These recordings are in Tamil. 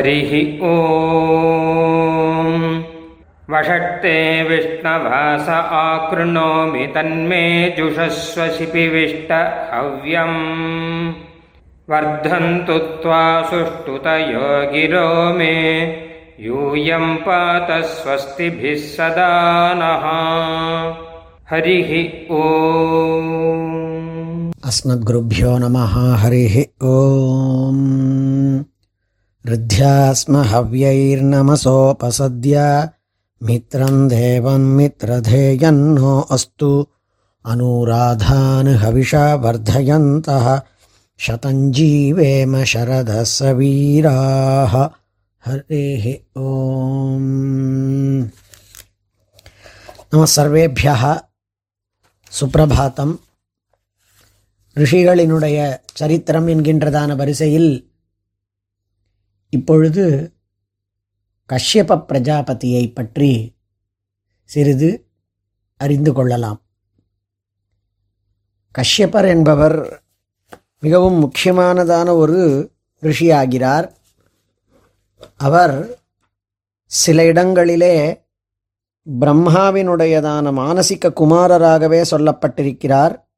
हरिः ॐ वषट्ते विष्णवास आकृणोमि तन्मे जुषस्व शिपिविष्ट हव्यम्। वर्धन्तु त्वा सुष्ठुतयो गिरो मे। यूयं पात स्वस्तिभिः सदा नः। हरिः ॐ अस्मद्गुरुभ्यो नमः हरिः हृद्यास्म हव्यैर्नमसोपसद्य मित्रं देवं मित्रधेयन्नो अस्तु अनुराधान् हविषा वर्धयन्तः शतञ्जीवेम शरदः सवीराः हरिः ॐ नमः सर्वेभ्यः சுப்பிரபாத்தம் ரிஷிகளினுடைய சரித்திரம் என்கின்றதான வரிசையில் இப்பொழுது கஷ்யப பிரஜாபதியை பற்றி சிறிது அறிந்து கொள்ளலாம். கஷ்யப்பர் என்பவர் மிகவும் முக்கியமானதான ஒரு ரிஷியாகிறார். அவர் சில இடங்களிலே பிரம்மாவினுடையதான மானசிக குமாரராகவே சொல்லப்பட்டிருக்கிறார்.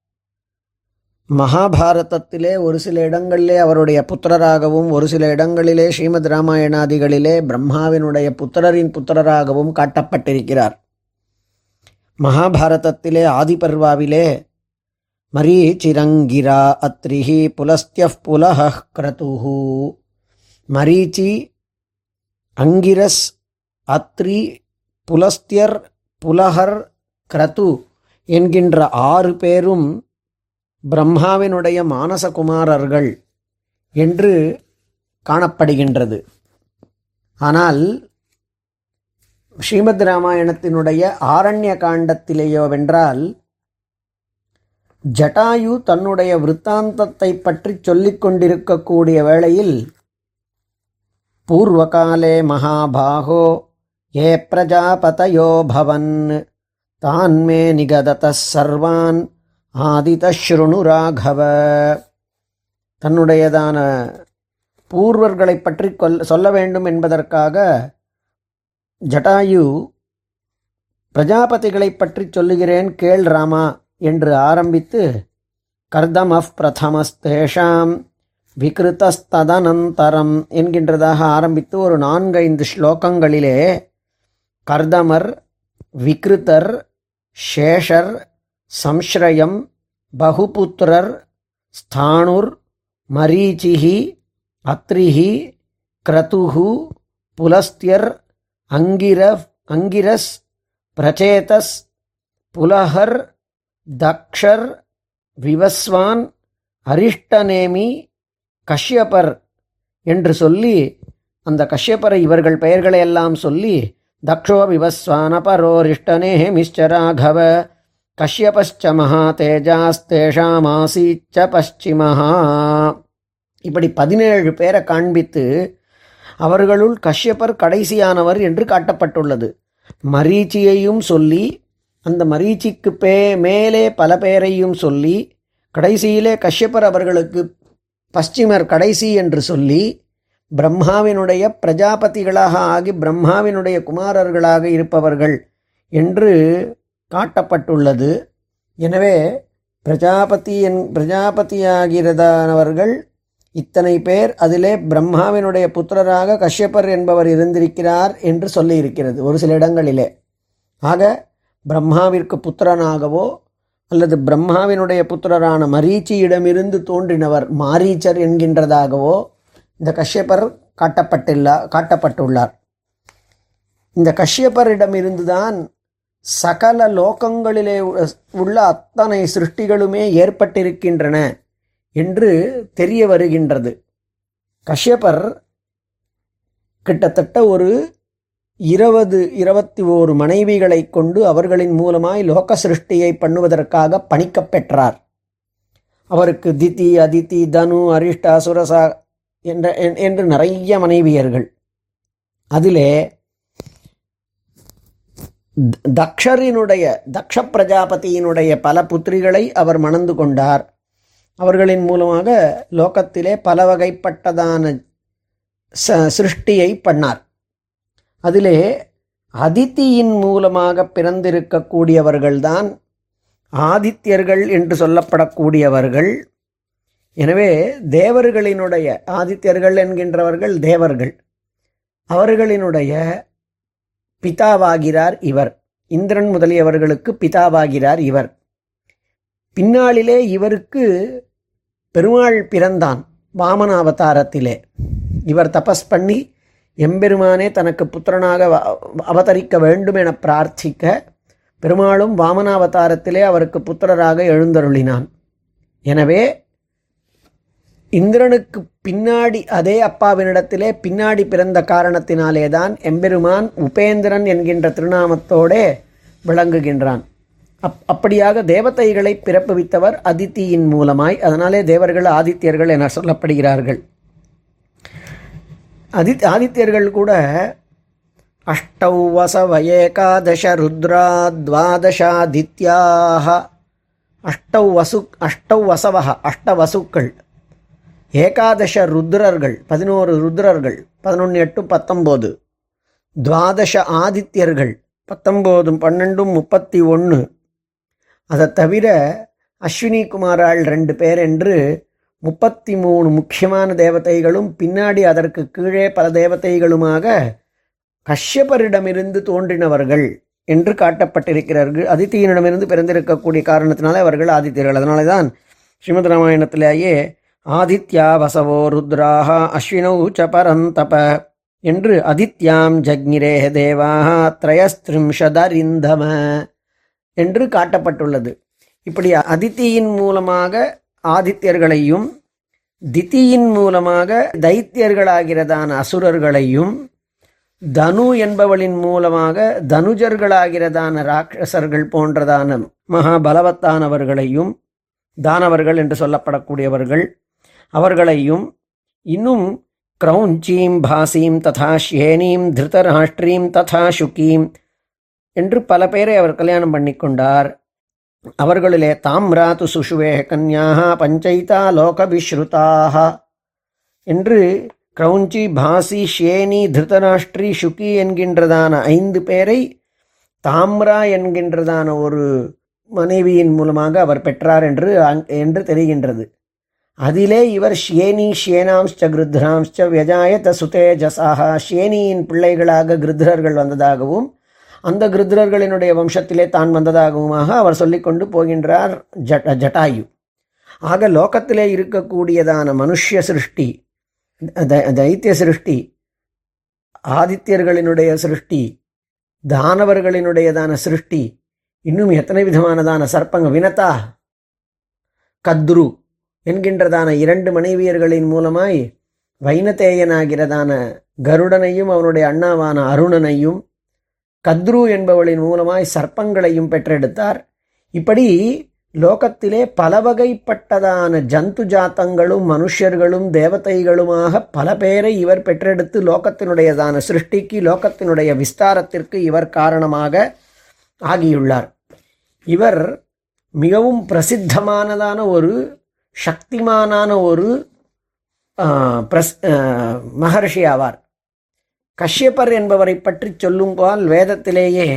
மகாபாரதத்திலே ஒரு சில இடங்களிலே அவருடைய புத்திரராகவும் ஒரு சில இடங்களிலே ஸ்ரீமத் ராமாயணாதிகளிலே பிரம்மாவினுடைய புத்திரரின் புத்திரராகவும் காட்டப்பட்டிருக்கிறார். மகாபாரதத்திலே ஆதிபர்வாவிலே மரீச்சிரங்கிரா அத்ரிஹி புலஸ்திய புலஹ கிரதுஹு. மரீச்சி அங்கிரஸ் அத்ரி புலஸ்தியர் புலஹர் கிரது என்கின்ற ஆறு பேரும் பிரம்மாவினுடைய மானசகுமாரர்கள் என்று காணப்படுகின்றது. ஆனால் ஸ்ரீமத் ராமாயணத்தினுடைய ஆரண்ய காண்டத்திலேயோ வென்றால் ஜட்டாயு தன்னுடைய விற்த்தாந்தத்தை பற்றி சொல்லிக் கொண்டிருக்கக்கூடிய வேளையில் பூர்வகாலே மகாபாகோ ஏ பிரஜாபதயோ பவன் தான் மே நிகதத சர்வான் ஆதிதஸ்ருணு ராகவ. தன்னுடையதான பூர்வர்களை பற்றி கொல் சொல்ல வேண்டும் என்பதற்காக ஜட்டாயு பிரஜாபதிகளை பற்றி சொல்லுகிறேன் கேள் ராமா என்று ஆரம்பித்து கர்தமஃப் பிரதமஸ்தேஷாம் விகிருத்தஸ்ததனந்தரம் என்கின்றதாக ஆரம்பித்து ஒரு நான்கைந்து ஸ்லோகங்களிலே கர்தமர் விக்ருதர் சேஷர் சம்ஸ்ரயம் பகுபுத்திரர் ஸ்தானுர் மரீச்சிஹி அத்ரிஹி கிரதுகு புலஸ்தியர் அங்கிர அங்கிரஸ் பிரச்சேதஸ் புலஹர் தக்ஷர் விவஸ்வான் அரிஷ்டநேமி கஷ்யபர் என்று சொல்லி அந்த கஷ்யபரை இவர்கள் பெயர்களை எல்லாம் சொல்லி தக்ஷோ விவஸ்வான பரோரிஷ்டனே மிஸ்சராகவ கஷ்யபஷ்ச மகாதேஜாஸ்தேஷாமாசீச்ச பஷ்சிமஹா இப்படி பதினேழு பேரை காண்பித்து அவர்களுள் கஷ்யப்பர் கடைசியானவர் என்று காட்டப்பட்டுள்ளது. மரீச்சியையும் சொல்லி அந்த மரீச்சிக்கு பே மேலே பல பேரையும் சொல்லி கடைசியிலே கஷ்யப்பர் அவர்களுக்கு பஷ்டிமர் கடைசி என்று சொல்லி பிரம்மாவினுடைய பிரஜாபதிகளாக ஆகி பிரம்மாவினுடைய குமாரர்களாக இருப்பவர்கள் என்று காட்டப்பட்டுள்ளது. எனவே பிரஜாபதி என் பிரஜாபதியாகிறதானவர்கள் இத்தனை பேர் அதிலே பிரம்மாவினுடைய புத்திரராக கஷ்யப்பர் என்பவர் இருந்திருக்கிறார் என்று சொல்லியிருக்கிறது ஒரு சில இடங்களிலே. ஆக பிரம்மாவிற்கு புத்திரனாகவோ அல்லது பிரம்மாவினுடைய புத்திரரான மரீச்சியிடமிருந்து தோன்றினவர் மாரீச்சர் என்கின்றதாகவோ இந்த கஷ்யப்பர் காட்டப்பட்டுள்ள காட்டப்பட்டுள்ளார். இந்த கஷ்யப்பரிடமிருந்துதான் சகல லோகங்களிலே உள்ள அத்தனை சிருஷ்டிகளுமே ஏற்பட்டிருக்கின்றன என்று தெரிய வருகின்றது. கஷ்யபர் கிட்டத்தட்ட ஒரு இருபது இருபத்தி ஓரு மனைவிகளை கொண்டு அவர்களின் மூலமாய் லோக சிருஷ்டியை பண்ணுவதற்காக பணிக்கப் பெற்றார். அவருக்கு திதி அதிதி தனு அரிஷ்டா சுரசா என்ற என்று நிறைய மனைவியர்கள். அதிலே தக்ஷரினுடைய தக்ஷ பிரஜாபதியினுடைய பல புத்திரிகளை அவர் மணந்து கொண்டார். அவர்களின் மூலமாக லோகத்திலே பல வகைப்பட்டதான ச சிருஷ்டியை பண்ணார். அதிலே அதித்தியின் மூலமாக பிறந்திருக்கக்கூடியவர்கள்தான் ஆதித்யர்கள் என்று சொல்லப்படக்கூடியவர்கள். எனவே தேவர்களினுடைய ஆதித்யர்கள் என்கின்றவர்கள் தேவர்கள். அவர்களினுடைய பிதாவாகிறார் இவர். இந்திரன் முதலியவர்களுக்கு பிதாவாகிறார் இவர். பின்னாளிலே இவருக்கு பெருமாள் பிறந்தான் வாமன அவதாரத்திலே. இவர் தபஸ் பண்ணி எம்பெருமானே தனக்கு புத்திரனாக அவதரிக்க வேண்டும் என பிரார்த்திக்க பெருமாளும் வாமனாவதாரத்திலே அவருக்கு புத்திரராக எழுந்தருளினான். எனவே இந்திரனுக்கு பின்னாடி அதே அப்பாவினிடத்திலே பின்னாடி பிறந்த காரணத்தினாலே தான் எம்பெருமான் உபேந்திரன் என்கின்ற திருநாமத்தோடே விளங்குகின்றான். அப் அப்படியாக தேவதைகளை பிறப்புவித்தவர் அதித்தியின் மூலமாய் அதனாலே தேவர்கள் ஆதித்யர்கள் என சொல்லப்படுகிறார்கள். அதி ஆதித்யர்கள் கூட அஷ்டௌ வசவ ஏகாதச ருத்ரா துவாதசாதித்யாக அஷ்டௌ வசு அஷ்டௌ வசவக அஷ்ட வசுக்கள் ஏகாதச ருத்ரர்கள் பதினோரு ருத்ரர்கள் பதினொன்று எட்டு பத்தொம்போது. துவாதச ஆதித்யர்கள் பத்தொம்போதும் பன்னெண்டும் முப்பத்தி ஒன்று அதை தவிர அஸ்வினி குமாரால் ரெண்டு பேர் என்று முப்பத்தி மூணு முக்கியமான தேவதைகளும் பின்னாடி அதற்கு கீழே பல தேவதைகளுமாக கஷ்யபரிடமிருந்து தோன்றினவர்கள் என்று காட்டப்பட்டிருக்கிறார்கள். அதித்தியனிடமிருந்து பிறந்திருக்கக்கூடிய காரணத்தினாலே அவர்கள் ஆதித்யர்கள் அதனால தான் ஸ்ரீமத் ராமாயணத்திலேயே ஆதித்யா வசவோ ருத்ராக அஸ்வினௌ ச பரந்தப. என்று அதித்யாம் ஜக்னிரேஹ தேவாக திரயஸ்திரிம்ஷதரிந்தம என்று காட்டப்பட்டுள்ளது. இப்படி அதித்தியின் மூலமாக ஆதித்யர்களையும் தித்தியின் மூலமாக தைத்தியர்களாகிறதான அசுரர்களையும் தனு என்பவளின் மூலமாக தனுஜர்களாகிறதான ராட்சசர்கள் போன்றதான மகாபலவத்தானவர்களையும் தானவர்கள் என்று சொல்லப்படக்கூடியவர்கள் அவர்களையும் இன்னும் கிரௌஞ்சீம் பாசீம் ததா ஷேனீம் திருதராஷ்டிரீம் ததா சுகீம் என்று பல பேரை அவர் கல்யாணம் பண்ணிக்கொண்டார். அவர்களிலே தாம்ராத்து சுஷுவே கன்யாக பஞ்சைதா லோகவிஸ்ருதாக என்று கிரௌஞ்சி பாசி ஷேனி திருதராஷ்டிரி சுகி என்கின்றதான ஐந்து பேரை தாம்ரா என்கின்றதான ஒரு மனைவியின் மூலமாக அவர் பெற்றார் என்று அங்- என்று தெரிகின்றது. அதிலே இவர் ஷேனி ஷேனாம்ஸ்ட கிருத்ராம்ஸ்ட வியஜாயத சுதேஜசாக ஷேனியின் பிள்ளைகளாக கிருத்ரர்கள் வந்ததாகவும் அந்த கிருத்ரர்களினுடைய வம்சத்திலே தான் வந்ததாகவுமாக அவர் சொல்லிக்கொண்டு போகின்றார் ஜட ஜட்டாயு. ஆக லோகத்திலே இருக்கக்கூடியதான மனுஷ்ய சிருஷ்டி தைத்திய சிருஷ்டி ஆதித்யர்களினுடைய சிருஷ்டி தானவர்களினுடையதான சிருஷ்டி இன்னும் எத்தனை விதமானதான சர்ப்பங்க வினதா கத்ரு என்கின்றதான இரண்டு மனைவியர்களின் மூலமாய் வைனதேயனாகிறதான கருடனையும் அவனுடைய அண்ணாவான அருணனையும் கத்ரு என்பவளின் மூலமாய் சர்ப்பங்களையும் பெற்றெடுத்தார். இப்படி லோகத்திலே பல வகைப்பட்டதான ஜந்து ஜாத்தங்களும் மனுஷர்களும் தேவதைகளுமாக பல பேரை இவர் பெற்றெடுத்து லோகத்தினுடையதான சிருஷ்டிக்கு லோகத்தினுடைய விஸ்தாரத்திற்கு இவர் காரணமாக ஆகியுள்ளார். இவர் மிகவும் பிரசித்தமானதான ஒரு சக்திமானான ஒரு பிரஸ் மகர்ஷி ஆவார். கஷ்யப்பர் என்பவரை பற்றி சொல்லும்போல் வேதத்திலேயே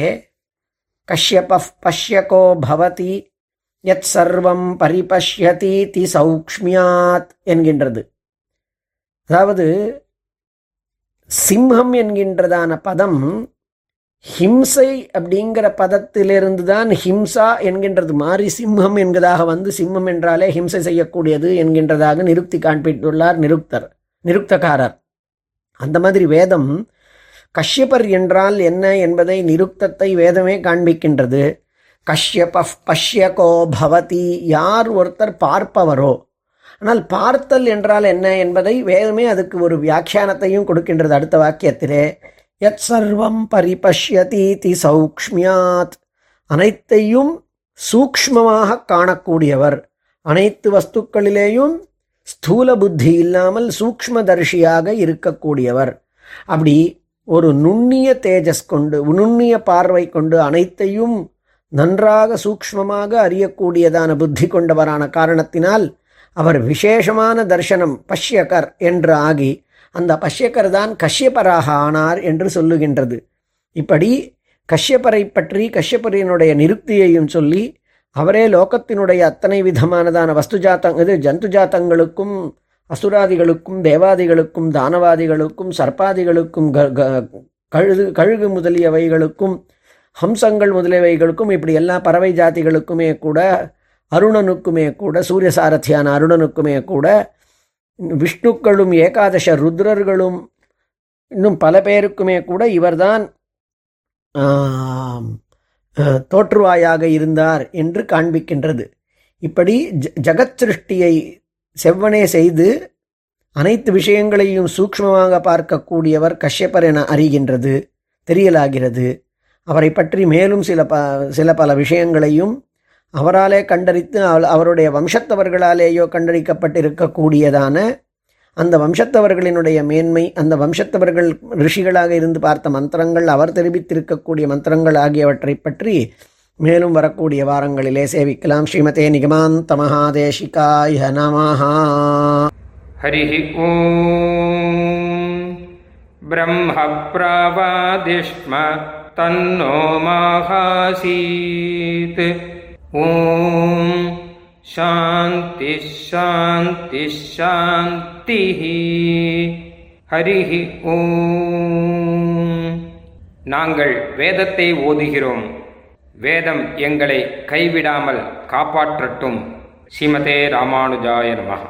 கஷ்யப பஷ்யகோ பவதி யத் சர்வம் பரிபஷ்யதீதி சௌக்ஷ்மியாத் என்கின்றது. அதாவது சிம்ஹம் என்கின்றதான பதம் ஹிம்சை அப்படிங்கிற பதத்திலிருந்து தான் ஹிம்சா என்கின்றது. மாறி சிம்மம் என்கிறதாக வந்து சிம்மம் என்றாலே ஹிம்சை செய்யக்கூடியது என்கின்றதாக நிருக்தி காண்பித்துள்ளார் நிருக்தர் நிருக்தக்காரர் அந்த மாதிரி வேதம் கஷ்யபர் என்றால் என்ன என்பதை நிருக்தத்தை வேதமே காண்பிக்கின்றது. கஷ்யப பஷ்யகோ பவதி யார் ஒருத்தர் பார்ப்பவரோ. ஆனால் பார்த்தல் என்றால் என்ன என்பதை வேதமே அதுக்கு ஒரு வியாக்கியானத்தையும் கொடுக்கின்றது அடுத்த வாக்கியத்திலே. யத் சர்வம் பரிபஷ்யதீதி சௌக்ஷ்மியாத். அனைத்தையும் சூக்ஷ்மமாக காணக்கூடியவர். அனைத்து வஸ்துக்களிலேயும் ஸ்தூல புத்தி இல்லாமல் சூக்ஷ்மதர்ஷியாக இருக்கக்கூடியவர். அப்படி ஒரு நுண்ணிய தேஜஸ் கொண்டு நுண்ணிய பார்வை கொண்டு அனைத்தையும் நன்றாக சூக்ஷ்மமாக அறியக்கூடியதான புத்தி கொண்டவரான காரணத்தினால் அவர் விசேஷமான தர்சனம் பஷ்யகர் என்று ஆகி அந்த பஷ்யக்கர் தான் கஷ்யப்பராக ஆனார் என்று சொல்லுகின்றது. இப்படி கஷ்யப்பரை பற்றி கஷ்யப்பரினுடைய நிருக்தியையும் சொல்லி அவரே லோகத்தினுடைய அத்தனை விதமானதான வஸ்துஜாத்தங் இது ஜந்துஜாத்தங்களுக்கும் அசுராதிகளுக்கும் தேவாதிகளுக்கும் தானவாதிகளுக்கும் சர்ப்பாதிகளுக்கும் க- க- கழுது கழுகு முதலியவைகளுக்கும் ஹம்சங்கள் முதலியவைகளுக்கும் இப்படி எல்லா பறவை ஜாதிகளுக்குமே கூட அருணனுக்குமே கூட சூரிய சாரதியான அருணனுக்குமே கூட விஷ்ணுக்களும் ஏகாதச ருத்ரர்களும் இன்னும் பல பேருக்குமே கூட இவர்தான் தோற்றுவாயாக இருந்தார் என்று காண்பிக்கின்றது. இப்படி ஜ ஜகத் சிருஷ்டியை செவ்வனே செய்து அனைத்து விஷயங்களையும் சூக்ஷ்மமாக பார்க்கக்கூடியவர் கஷ்யப்பர் என அறிகின்றது தெரியலாகிறது. அவரை பற்றி மேலும் சில ப சில பல விஷயங்களையும் அவராலே கண்டறித்து அவருடைய வம்சத்தவர்களாலேயோ கண்டறிக்கப்பட்டிருக்கக்கூடியதான அந்த வம்சத்தவர்களினுடைய மேன்மை அந்த வம்சத்தவர்கள் ரிஷிகளாக இருந்து பார்த்த மந்திரங்கள் அவர் தெரிவித்திருக்கக்கூடிய மந்திரங்கள் ஆகியவற்றை பற்றி மேலும் வரக்கூடிய வாரங்களிலே சேவிக்கலாம். ஸ்ரீமதே நிகமாந்த மகாதேஷிகாய நமஹா. ஹரி ஓம். பிரம்ம பிரபாதிஷ்ம தன்னோ மகாசீத். ஓம் சாந்தி ஷாந்தி சாந்தி ஹரிஹி ஓம் நாங்கள் வேதத்தை ஓதுகிறோம். வேதம் எங்களை கைவிடாமல் காப்பாற்றட்டும். ஸ்ரீமதே ராமானுஜாய நமகா